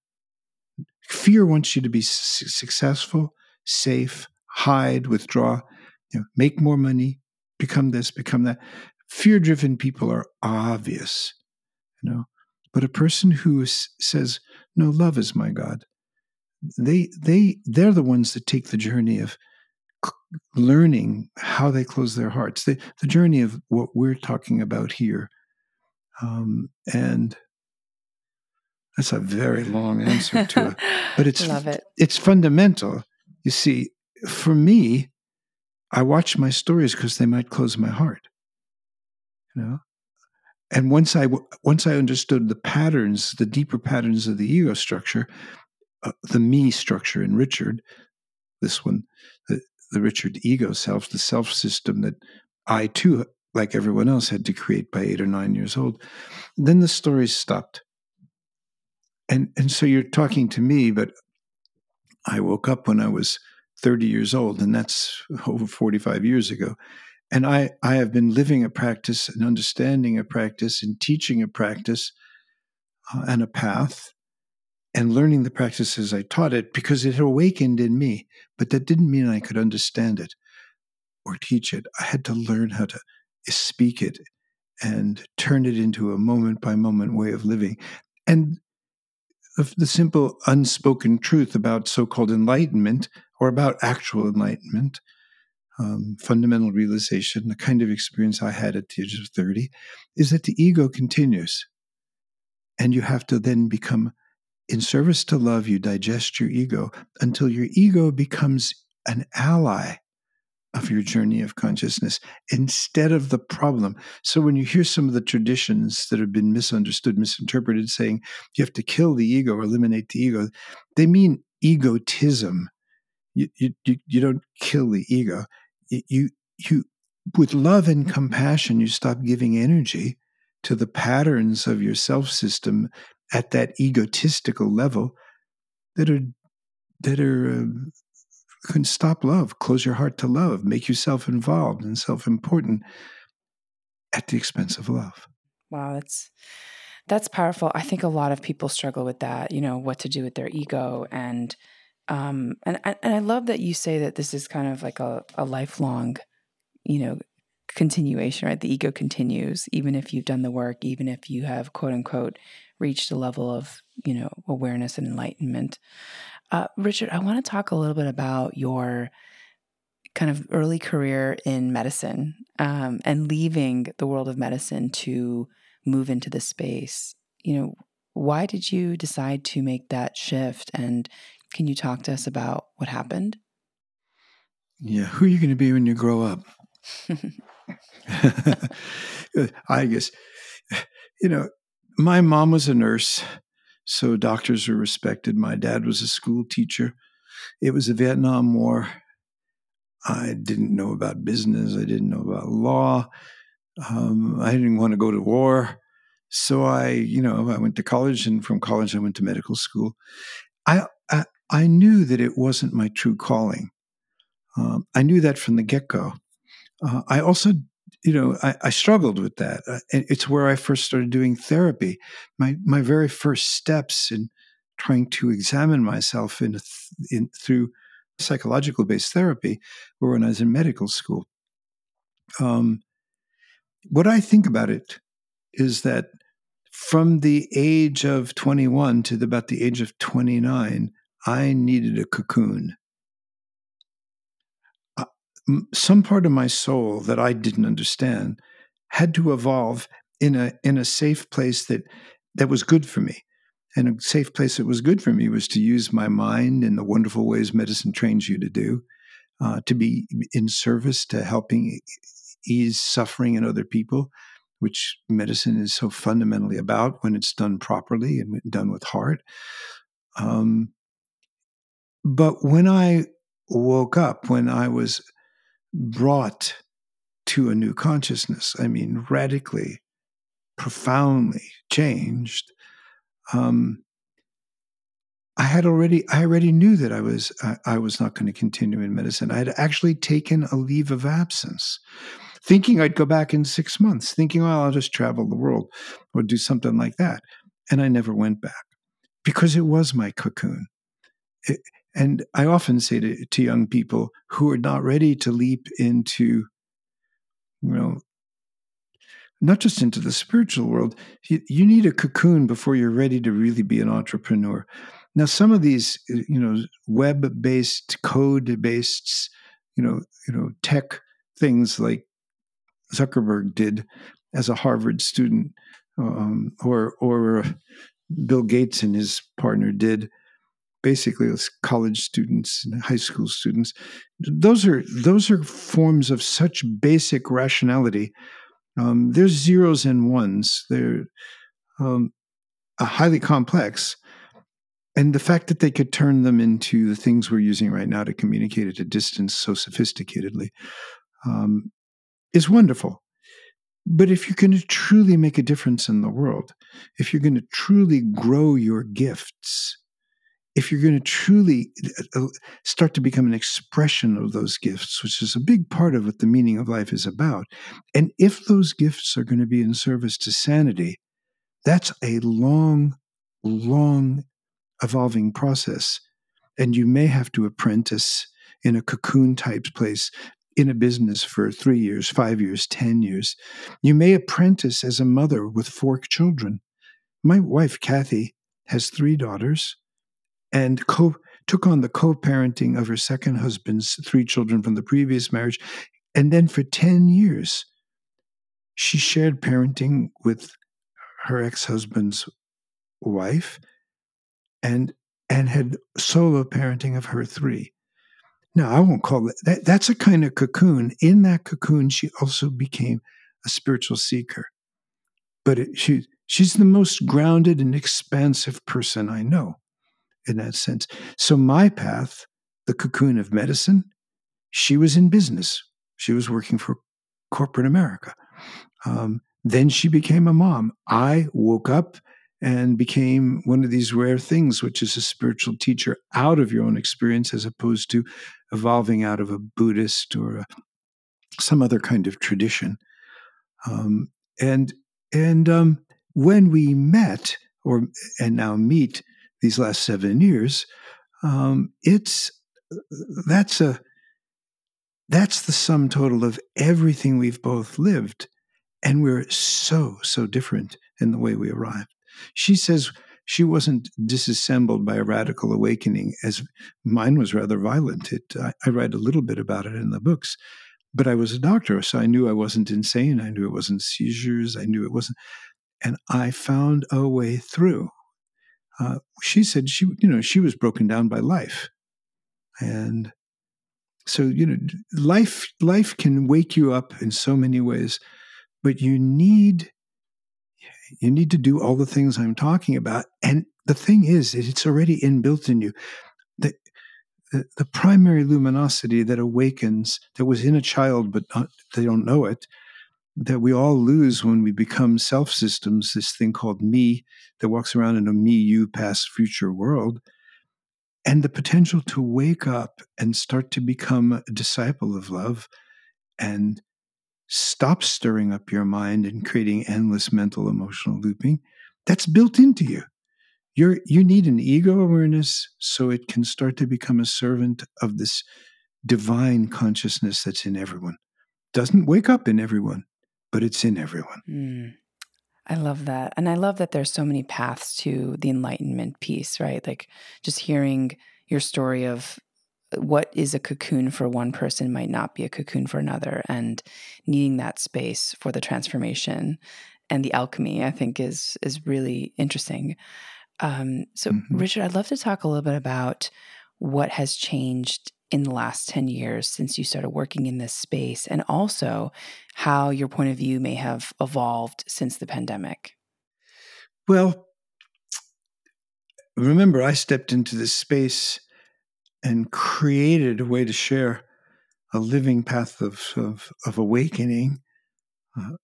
Speaker 2: Fear wants you to be successful, safe, hide, withdraw you know, make more money, become this, become that. Fear driven people are obvious, you know. But a person who is, says, "No, love is my God," they they they're the ones that take the journey of learning how they close their hearts. The the journey of what we're talking about here, um, and that's a very long answer to it, but [laughs] it's
Speaker 1: Love it.
Speaker 2: it's fundamental. You see, for me, I watch my stories because they might close my heart. You know, and once I once I understood the patterns, the deeper patterns of the ego structure, uh, the me structure in Richard, this one, the, the Richard ego self, the self system that I too, like everyone else, had to create by eight or nine years old. Then the stories stopped, and and so you're talking to me, but I woke up when I was 30 years old, and that's over 45 years ago. And I, I have been living a practice and understanding a practice and teaching a practice uh, and a path and learning the practice as I taught it because it awakened in me. But that didn't mean I could understand it or teach it. I had to learn how to speak it and turn it into a moment by moment way of living. And the, the simple unspoken truth about so called enlightenment or about actual enlightenment, um, fundamental realization, the kind of experience I had at the age of 30, is that the ego continues. And you have to then become, in service to love, you digest your ego until your ego becomes an ally of your journey of consciousness instead of the problem. So when you hear some of the traditions that have been misunderstood, misinterpreted, saying you have to kill the ego or eliminate the ego, they mean egotism. You, you, you, don't kill the ego. You, you, with love and compassion, you stop giving energy to the patterns of your self system at that egotistical level that are that are um, can stop love, close your heart to love, make yourself involved and self important at the expense of love.
Speaker 1: Wow, that's that's powerful. I think a lot of people struggle with that. You know what to do with their ego, and um, and and I love that you say that this is kind of like a, a lifelong, you know, continuation. Right, the ego continues even if you've done the work, even if you have quote unquote reached a level of you know awareness and enlightenment. Uh, Richard, I want to talk a little bit about your kind of early career in medicine um, and leaving the world of medicine to move into this space. You know, why did you decide to make that shift? And can you talk to us about what happened?
Speaker 2: Yeah, who are you going to be when you grow up? [laughs] [laughs] I guess, you know, my mom was a nurse so doctors were respected. My dad was a school teacher. It was the Vietnam War. I didn't know about business. I didn't know about law. Um, I didn't want to go to war. So I, you know, I went to college, and from college I went to medical school. I I, I knew that it wasn't my true calling. Um, I knew that from the get go. Uh, I also, you know, I, I struggled with that. Uh, it's where I first started doing therapy. My my very first steps in trying to examine myself in, in through psychological based therapy were when I was in medical school. Um, what I think about it is that from the age of 21 to the, about the age of 29, I needed a cocoon. Some part of my soul that I didn't understand had to evolve in a in a safe place that that was good for me. And a safe place that was good for me was to use my mind in the wonderful ways medicine trains you to do, uh, to be in service to helping ease suffering in other people, which medicine is so fundamentally about when it's done properly and done with heart. Um, but when I woke up, when I was brought to a new consciousness, I mean, radically, profoundly changed, um, I had already I already knew that I was I, I was not going to continue in medicine. I had actually taken a leave of absence thinking I'd go back in six months, thinking, well, I'll just travel the world or do something like that. And I never went back because it was my cocoon. It, and I often say to, to young people who are not ready to leap into, you know, not just into the spiritual world, you, you need a cocoon before you're ready to really be an entrepreneur. Now, some of these, you know, web-based, code-based, you know, you know, tech things like Zuckerberg did as a Harvard student, um, or or Bill Gates and his partner did, basically as college students and high school students. Those are those are forms of such basic rationality. Um, there's zeros and ones. They're um, highly complex. And the fact that they could turn them into the things we're using right now to communicate at a distance so sophisticatedly um, is wonderful. But if you're going to truly make a difference in the world, if you're going to truly grow your gifts, if you're going to truly uh, uh, start to become an expression of those gifts, which is a big part of what the meaning of life is about, and if those gifts are going to be in service to sanity, that's a long, long evolving process. And you may have to apprentice in a cocoon type place in a business for three years, five years, 10 years. You may apprentice as a mother with four children. My wife, Kathy, has three daughters and co- took on the co parenting of her second husband's three children from the previous marriage. And then for 10 years, she shared parenting with her ex husband's wife and and had solo parenting of her three. Now, I won't call it that. That's a kind of cocoon. In that cocoon, she also became a spiritual seeker. But it, she, she's the most grounded and expansive person I know in that sense. So, my path, the cocoon of medicine, she was in business. She was working for corporate America. Um, then she became a mom. I woke up and became one of these rare things, which is a spiritual teacher out of your own experience as opposed to evolving out of a Buddhist or a, some other kind of tradition. Um, and and um, when we met, or and now meet these last seven years, um, it's that's a that's the sum total of everything we've both lived, and we're so so different in the way we arrived. She says she wasn't disassembled by a radical awakening, as mine was rather violent. It, I, I write a little bit about it in the books, but I was a doctor, so I knew I wasn't insane. I knew it wasn't seizures. I knew it wasn't, and I found a way through. Uh, she said she, you know, she was broken down by life, and so you know, life life can wake you up in so many ways, but you need you need to do all the things I'm talking about. And the thing is, it's already inbuilt in you. The, the, the primary luminosity that awakens, that was in a child, but not, they don't know it, that we all lose when we become self systems, this thing called me that walks around in a me, you, past, future world, and the potential to wake up and start to become a disciple of love and stop stirring up your mind and creating endless mental emotional looping. That's built into you. You're, you need an ego awareness so it can start to become a servant of this divine consciousness that's in everyone. Doesn't wake up in everyone, but it's in everyone.
Speaker 1: Mm. I love that. And I love that there's so many paths to the enlightenment piece, right? Like just hearing your story of what is a cocoon for one person might not be a cocoon for another and needing that space for the transformation and the alchemy i think is is really interesting um, so mm-hmm. richard i'd love to talk a little bit about what has changed in the last 10 years since you started working in this space, and also how your point of view may have evolved since the pandemic?
Speaker 2: Well, remember, I stepped into this space and created a way to share a living path of, of, of awakening. Uh,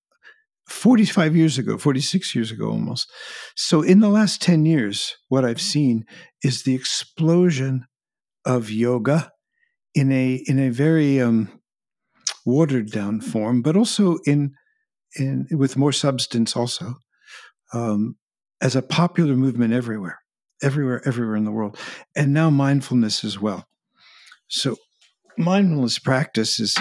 Speaker 2: 45 years ago, 46 years ago almost. So, in the last 10 years, what I've seen is the explosion of yoga in a in a very um, watered down form, but also in in with more substance also um, as a popular movement everywhere, everywhere, everywhere in the world, and now mindfulness as well. So mindfulness practice is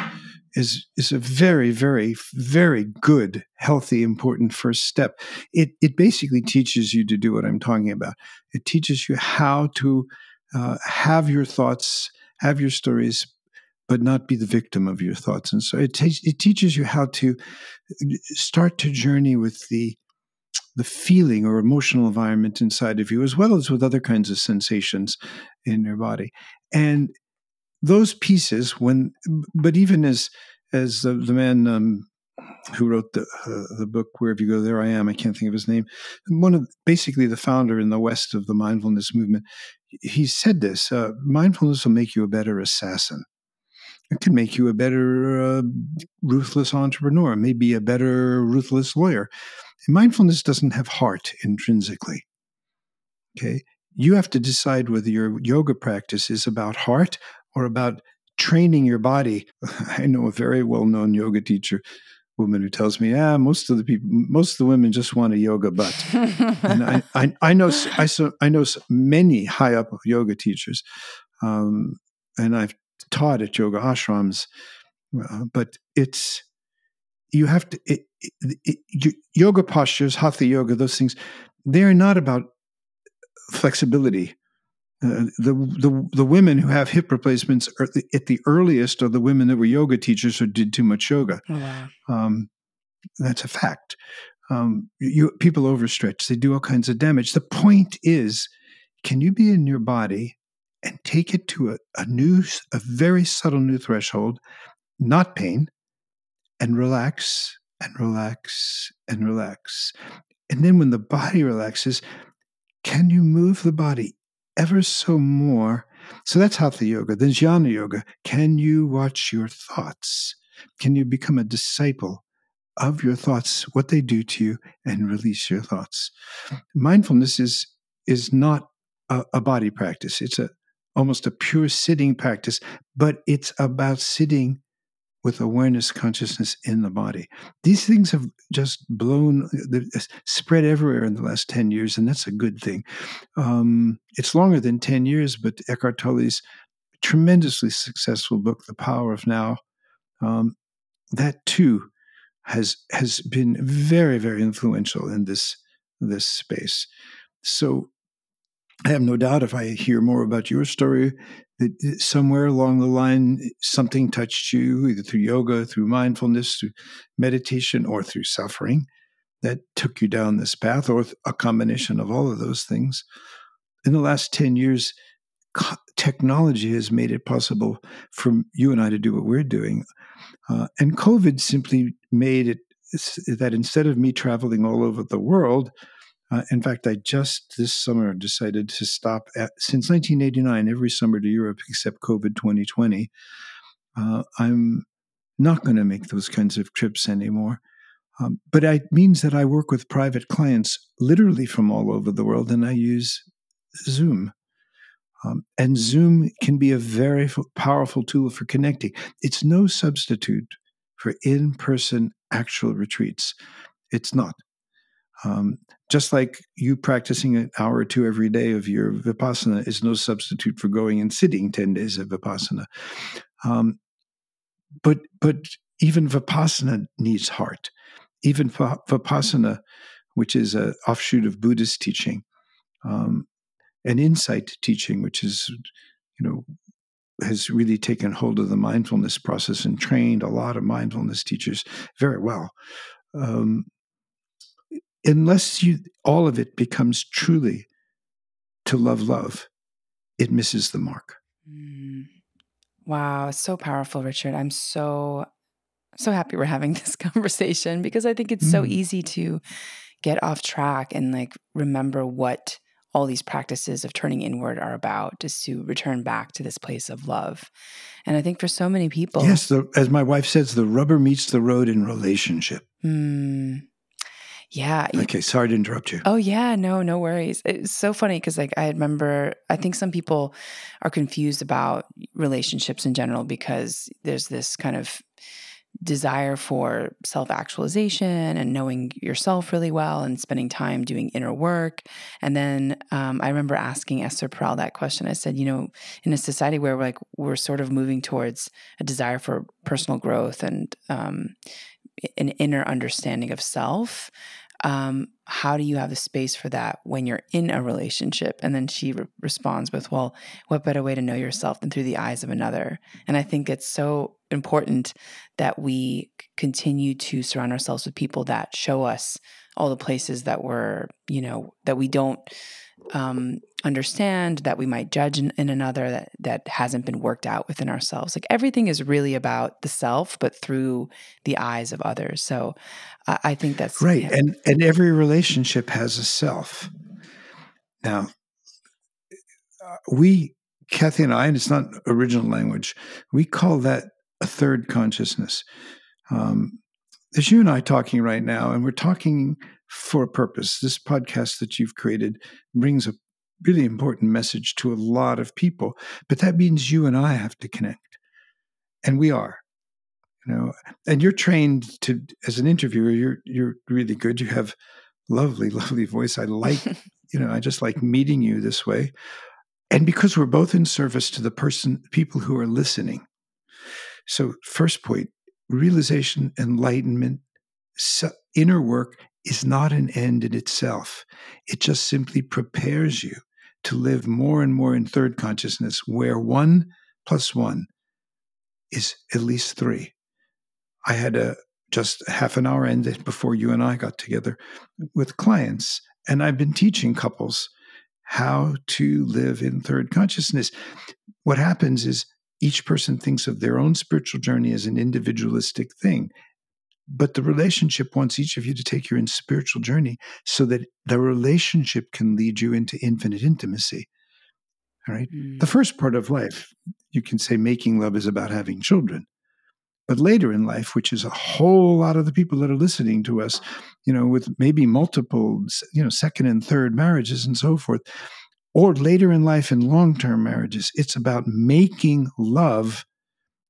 Speaker 2: is is a very very very good healthy important first step it it basically teaches you to do what i'm talking about it teaches you how to uh, have your thoughts have your stories, but not be the victim of your thoughts. And so it, it teaches you how to start to journey with the the feeling or emotional environment inside of you, as well as with other kinds of sensations in your body. And those pieces, when, but even as as the, the man um, who wrote the uh, the book Wherever You Go, There I Am. I can't think of his name. One of basically the founder in the West of the mindfulness movement. He said this: uh, mindfulness will make you a better assassin. It can make you a better uh, ruthless entrepreneur, maybe a better ruthless lawyer. mindfulness doesn't have heart intrinsically. Okay, you have to decide whether your yoga practice is about heart or about training your body. [laughs] I know a very well known yoga teacher woman who tells me, "Yeah, most of the people, most of the women just want a yoga butt." and I, [laughs] I, I, know, I, so, I know many high up yoga teachers, um, and I've taught at yoga ashrams, uh, but it's you have to it, it, it, yoga postures, hatha yoga, those things. They are not about flexibility. Uh, the, the the women who have hip replacements are the, at the earliest are the women that were yoga teachers or did too much yoga. Oh, wow. um, that's a fact. Um, you, people overstretch; they do all kinds of damage. The point is, can you be in your body and take it to a, a new, a very subtle new threshold, not pain, and relax and relax and relax, and then when the body relaxes, can you move the body ever so more. So that's hatha yoga. Then jnana yoga. Can you watch your thoughts? Can you become a disciple of your thoughts, what they do to you, and release your thoughts? Mindfulness is is not a, a body practice. It's a almost a pure sitting practice, but it's about sitting with awareness consciousness in the body. These things have just blown, spread everywhere in the last 10 years, and that's a good thing. Um, it's longer than 10 years, but Eckhart Tolle's tremendously successful book, The Power of Now, um, that too has has been very, very influential in this this space. So I have no doubt if I hear more about your story, that somewhere along the line, something touched you, either through yoga, through mindfulness, through meditation, or through suffering that took you down this path, or a combination of all of those things. In the last 10 years, technology has made it possible for you and I to do what we're doing. Uh, and COVID simply made it that instead of me traveling all over the world, uh, in fact, I just this summer decided to stop at, since 1989 every summer to Europe except COVID 2020. Uh, I'm not going to make those kinds of trips anymore. Um, but it means that I work with private clients literally from all over the world, and I use Zoom. Um, and Zoom can be a very f- powerful tool for connecting. It's no substitute for in person actual retreats. It's not. Um, just like you practicing an hour or two every day of your vipassana is no substitute for going and sitting 10 days of vipassana. Um, but, but even vipassana needs heart. Even vipassana, which is an offshoot of Buddhist teaching, um, insight teaching, which is, you know, has really taken hold of the mindfulness process and trained a lot of mindfulness teachers very well. Um, unless you all of it becomes truly to love love, it misses the mark. Mm.
Speaker 1: Wow, so powerful, Richard. I'm so so happy we're having [laughs] this conversation because I think it's mm. so easy to get off track and like remember what all these practices of turning inward are about just to return back to this place of love and i think for so many people
Speaker 2: yes the, as my wife says the rubber meets the road in relationship
Speaker 1: hmm. Yeah
Speaker 2: okay sorry to interrupt you
Speaker 1: oh yeah no no worries it's so funny because like i remember i think some people are confused about relationships in general because there's this kind of desire for self actualization and knowing yourself really well and spending time doing inner work. And then um, I remember asking Esther Perel that question. I said, you know, in a society where we're like we're sort of moving towards a desire for personal growth and um, an inner understanding of self, um, how do you have the space for that when you're in a relationship? And then she re- responds with, well, what better way to know yourself than through the eyes of another? And I think it's so important that we continue to surround ourselves with people that show us all the places that we're, you know, that we don't um, understand that we might judge in, in, another that that hasn't been worked out within ourselves. Like everything is really about the self but through the eyes of others. So i, I think that's
Speaker 2: right yeah. and and every relationship has a self. Now we kathy and i and it's not original language we call that a third consciousness. Um, there's you and i talking right now and we're talking for a purpose. This podcast that you've created brings a really important message to a lot of people, but that means you and I have to connect. And we are. You know, and you're trained to as an interviewer, you're you're really good. You have lovely, [laughs] lovely voice. I like, [laughs] you know, I just like meeting you this way. And because we're both in service to the person, people who are listening. So, first point realization, enlightenment, inner work is not an end in itself. It just simply prepares you to live more and more in third consciousness, where one plus one is at least three. I had a just half an hour ended before you and I got together with clients, and I've been teaching couples how to live in third consciousness. What happens is each person thinks of their own spiritual journey as an individualistic thing. But the relationship wants each of you to take your own spiritual journey so that the relationship can lead you into infinite intimacy. All right. Mm. The first part of life, you can say making love is about having children. But later in life, which is a whole lot of the people that are listening to us, you know, with maybe multiple, you know, second and third marriages and so forth, or later in life in long term marriages, it's about making love.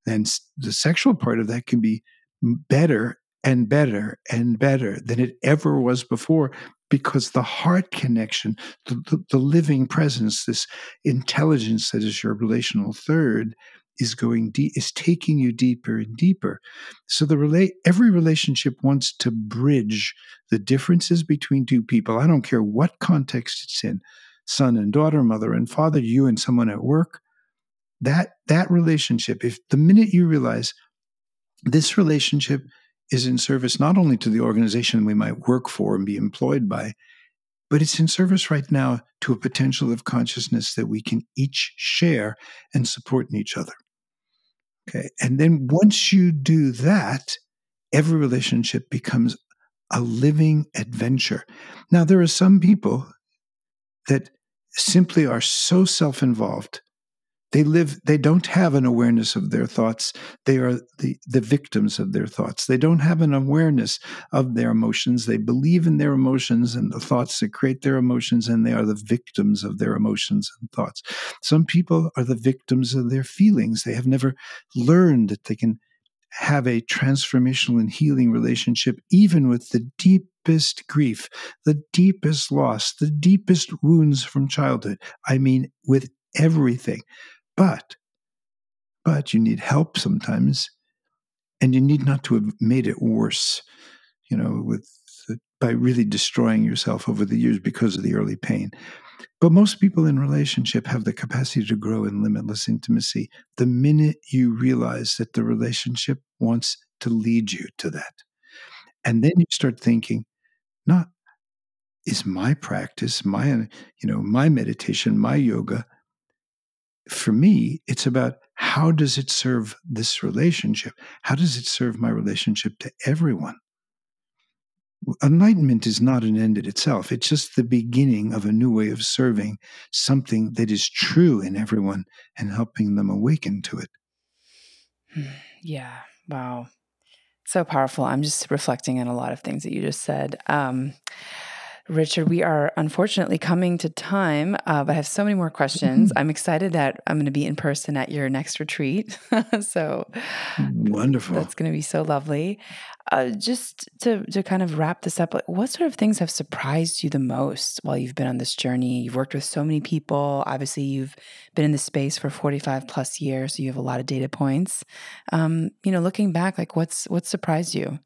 Speaker 2: And the sexual part of that can be better and better and better than it ever was before because the heart connection, the, the, the, living presence, this intelligence that is your relational third, is going deep, is taking you deeper and deeper. So the relate every relationship wants to bridge the differences between two people. I don't care what context it's in, son and daughter, mother and father, you and someone at work. That that relationship, if the minute you realize this relationship is in service not only to the organization we might work for and be employed by, but it's in service right now to a potential of consciousness that we can each share and support in each other. Okay. And then once you do that, every relationship becomes a living adventure. Now, there are some people that simply are so self involved They live, they don't have an awareness of their thoughts. They are the, the victims of their thoughts. They don't have an awareness of their emotions. They believe in their emotions and the thoughts that create their emotions, and they are the victims of their emotions and thoughts. Some people are the victims of their feelings. They have never learned that they can have a transformational and healing relationship, even with the deepest grief, the deepest loss, the deepest wounds from childhood. I mean, with everything. But, but you need help sometimes, and you need not to have made it worse, you know, with by really destroying yourself over the years because of the early pain. But most people in relationship have the capacity to grow in limitless intimacy the minute you realize that the relationship wants to lead you to that. And then you start thinking, not is my practice, my you know, my meditation, my yoga for me, it's about how does it serve this relationship? How does it serve my relationship to everyone? Enlightenment is not an end in itself. It's just the beginning of a new way of serving something that is true in everyone and helping them awaken to it. [sighs]
Speaker 1: Yeah. Wow. So powerful. I'm just reflecting on a lot of things that you just said. Um, Richard, we are unfortunately coming to time, uh, but I have so many more questions. [laughs] I'm excited that I'm going to be in person at your next retreat. [laughs] so
Speaker 2: wonderful.
Speaker 1: That's going to be so lovely. Uh, just to, to kind of wrap this up, what sort of things have surprised you the most while you've been on this journey? You've worked with so many people. Obviously, you've been in the space for 45 plus years, so you have a lot of data points. Um, you know, looking back, like what's what surprised you?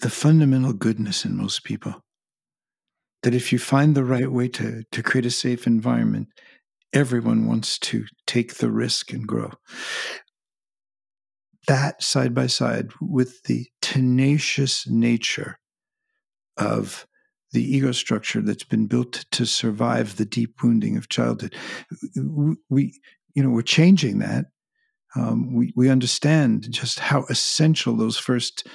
Speaker 2: The fundamental goodness in most people. That if you find the right way to, to create a safe environment, everyone wants to take the risk and grow. That side by side with the tenacious nature of the ego structure that's been built to survive the deep wounding of childhood. We, you know, we're changing that. Um, we we understand just how essential those first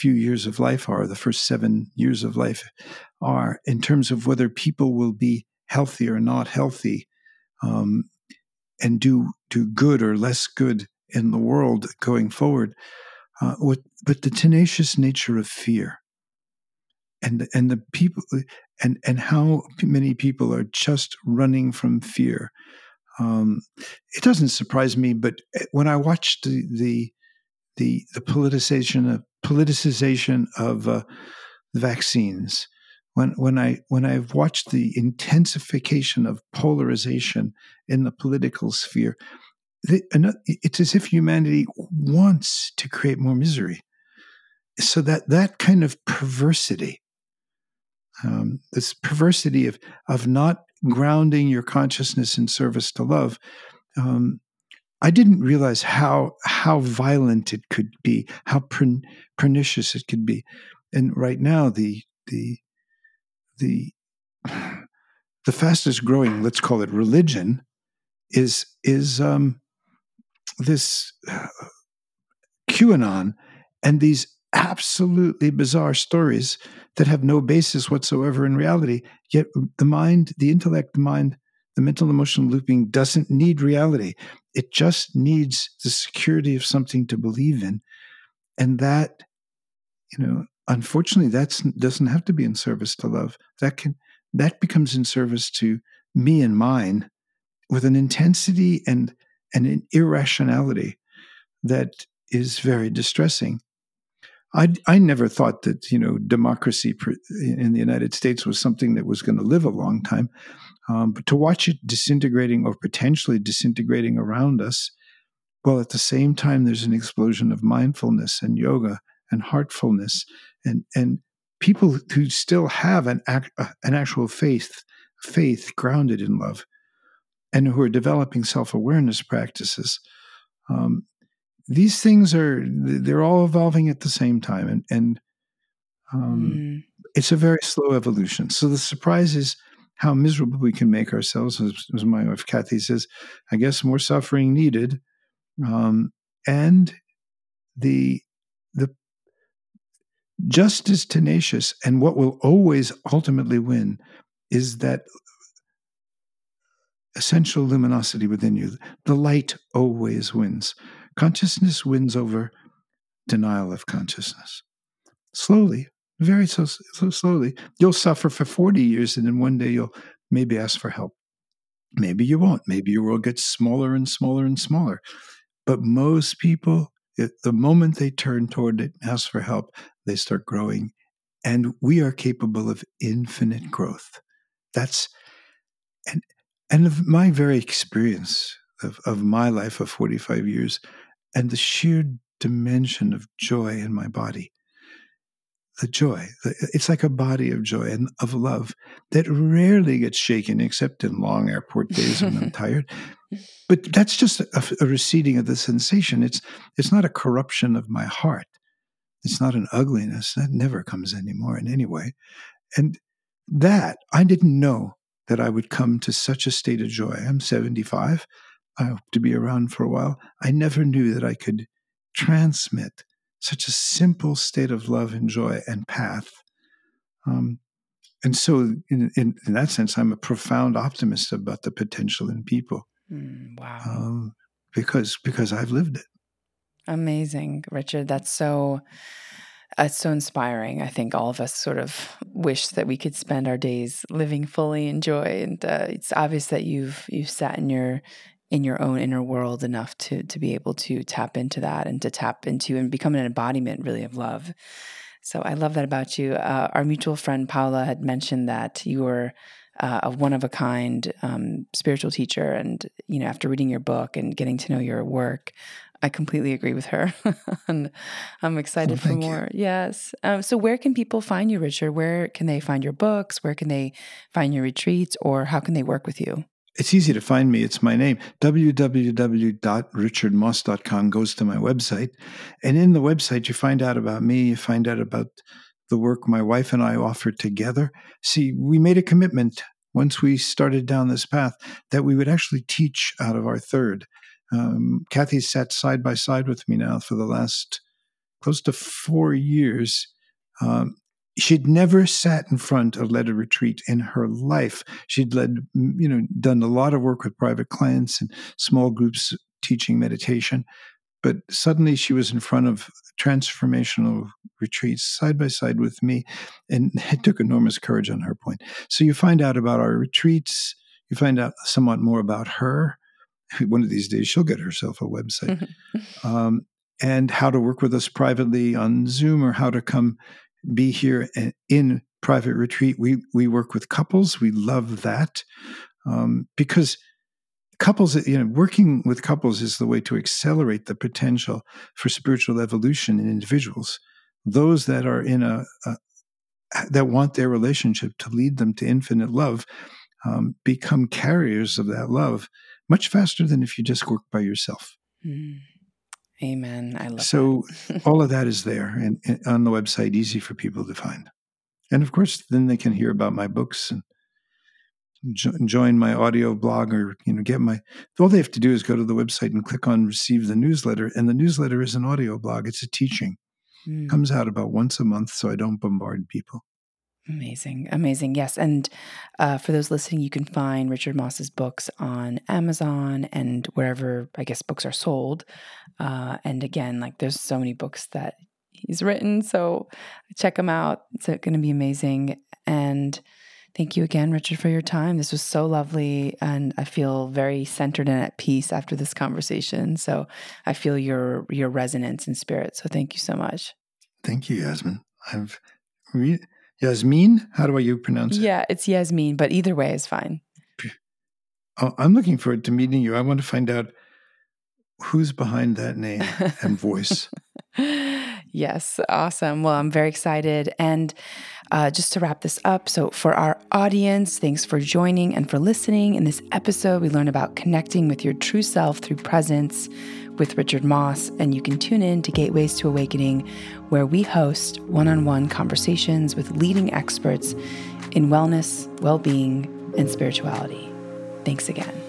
Speaker 2: few years of life are, the first seven years of life are, in terms of whether people will be healthy or not healthy, um, and do do good or less good in the world going forward. Uh, what, but the tenacious nature of fear, and and the people, and and how many people are just running from fear. Um, it doesn't surprise me, but eh, when I watched the the the, the politicization of politicization of uh, vaccines. When when I when I've watched the intensification of polarization in the political sphere, it's as if humanity wants to create more misery. So that that kind of perversity, um, this perversity of of not grounding your consciousness in service to love, um, I didn't realize how how violent it could be, how pernicious it could be. And right now, the the the [sighs] the fastest growing, let's call it religion, is is um, this uh, QAnon and these absolutely bizarre stories that have no basis whatsoever in reality. Yet the mind, the intellect, the mind the mental emotional looping doesn't need reality. It just needs the security of something to believe in. And that, you know, unfortunately, that doesn't have to be in service to love. That can that becomes in service to me and mine with an intensity and, and an irrationality that is very distressing. I, I never thought that you know democracy in the United States was something that was going to live a long time. Um, but to watch it disintegrating or potentially disintegrating around us, while at the same time, there's an explosion of mindfulness and yoga and heartfulness and and people who still have an act, uh, an actual faith faith grounded in love and who are developing self awareness practices. Um, these things are they're all evolving at the same time, and and um, mm. it's a very slow evolution. So the surprise is how miserable we can make ourselves. As, as my wife Kathy says, I guess more suffering needed, um, and the the just as tenacious and what will always ultimately win is that essential luminosity within you. The light always wins. Consciousness wins over denial of consciousness. Slowly, very so, so slowly, you'll suffer for 40 years and then one day you'll maybe ask for help. Maybe you won't. Maybe your world gets smaller and smaller and smaller. But most people, the moment they turn toward it, ask for help, they start growing. And we are capable of infinite growth. That's, and, and of my very experience of, of my life of 45 years and the sheer dimension of joy in my body the joy. It's like a body of joy and of love that rarely gets shaken except in long airport days when I'm [laughs] tired. But that's just a, a, receding of the sensation. It's it's not a corruption of my heart. It's not an ugliness that never comes anymore in any way. And that I didn't know that I would come to such a state of joy. I'm 75. I hope to be around for a while. I never knew that I could transmit such a simple state of love and joy and path. Um, and so, in, in, in, that sense, I'm a profound optimist about the potential in people.
Speaker 1: Mm, wow!
Speaker 2: Um, because because I've lived it.
Speaker 1: Amazing, Richard. That's so. It's so inspiring. I think all of us sort of wish that we could spend our days living fully in joy, and uh, it's obvious that you've you've sat in your in your own inner world enough to to be able to tap into that and to tap into and become an embodiment really of love. So I love that about you. Uh, our mutual friend Paula had mentioned that you were uh, a one of a kind um, spiritual teacher, and you know after reading your book and getting to know your work. I completely agree with her, [laughs] and I'm excited oh, for more. You. Yes. Um, so, where can people find you, Richard? Where can they find your books? Where can they find your retreats, or how can they work with you?
Speaker 2: It's easy to find me. It's my name. www.richardmoss.com goes to my website. And in the website, you find out about me, you find out about the work my wife and I offer together. See, we made a commitment once we started down this path that we would actually teach out of our third. Um, sat side by side with me now for the last close to four years. Um, she'd never sat in front of led a retreat in her life. She'd led, you know, done a lot of work with private clients and small groups teaching meditation. But suddenly she was in front of transformational retreats side by side with me. And [laughs] it took enormous courage on her point. So you find out about our retreats, you find out somewhat more about her. [laughs] One of these days, she'll get herself a website. [laughs] um, and how to work with us privately on Zoom or how to come be here in private retreat. We we work with couples. We love that um, because couples, you know, working with couples is the way to accelerate the potential for spiritual evolution in individuals. Those that are in a, a that want their relationship to lead them to infinite love um, become carriers of that love much faster than if you just work by yourself.
Speaker 1: Mm. Amen. I love
Speaker 2: so all of that is there and, and, on the website, easy for people to find. And of course, then they can hear about my books and jo- join my audio blog or you know get my. All they have to do is go to the website and click on receive the newsletter, and the newsletter is an audio blog. It's a teaching. Mm. Comes out about once a month, so I don't bombard people.
Speaker 1: Amazing. Amazing. Yes. And uh, for those listening, you can find Richard Moss's books on Amazon and wherever I guess books are sold. Uh, and again, like there's so many books that he's written. So check them out. It's going to be amazing. And thank you again, Richard, for your time. This was so lovely. And I feel very centered and at peace after this conversation. So I feel your, your resonance in spirit. So thank you so much.
Speaker 2: Thank you, Yasmin. I've re- Yasmin? How do I you pronounce it?
Speaker 1: Yeah, it's Yasmin, but either way is fine.
Speaker 2: Oh, I'm looking forward to meeting you. I want to find out who's behind that name and voice. [laughs]
Speaker 1: yes, awesome. Well, I'm very excited. And uh, just to wrap this up, so for our audience, thanks for joining and for listening. In this episode, we learn about connecting with your true self through presence with Richard Moss, and you can tune in to Gateways to Awakening, where we host one on one conversations with leading experts in wellness, well being, and spirituality. Thanks again.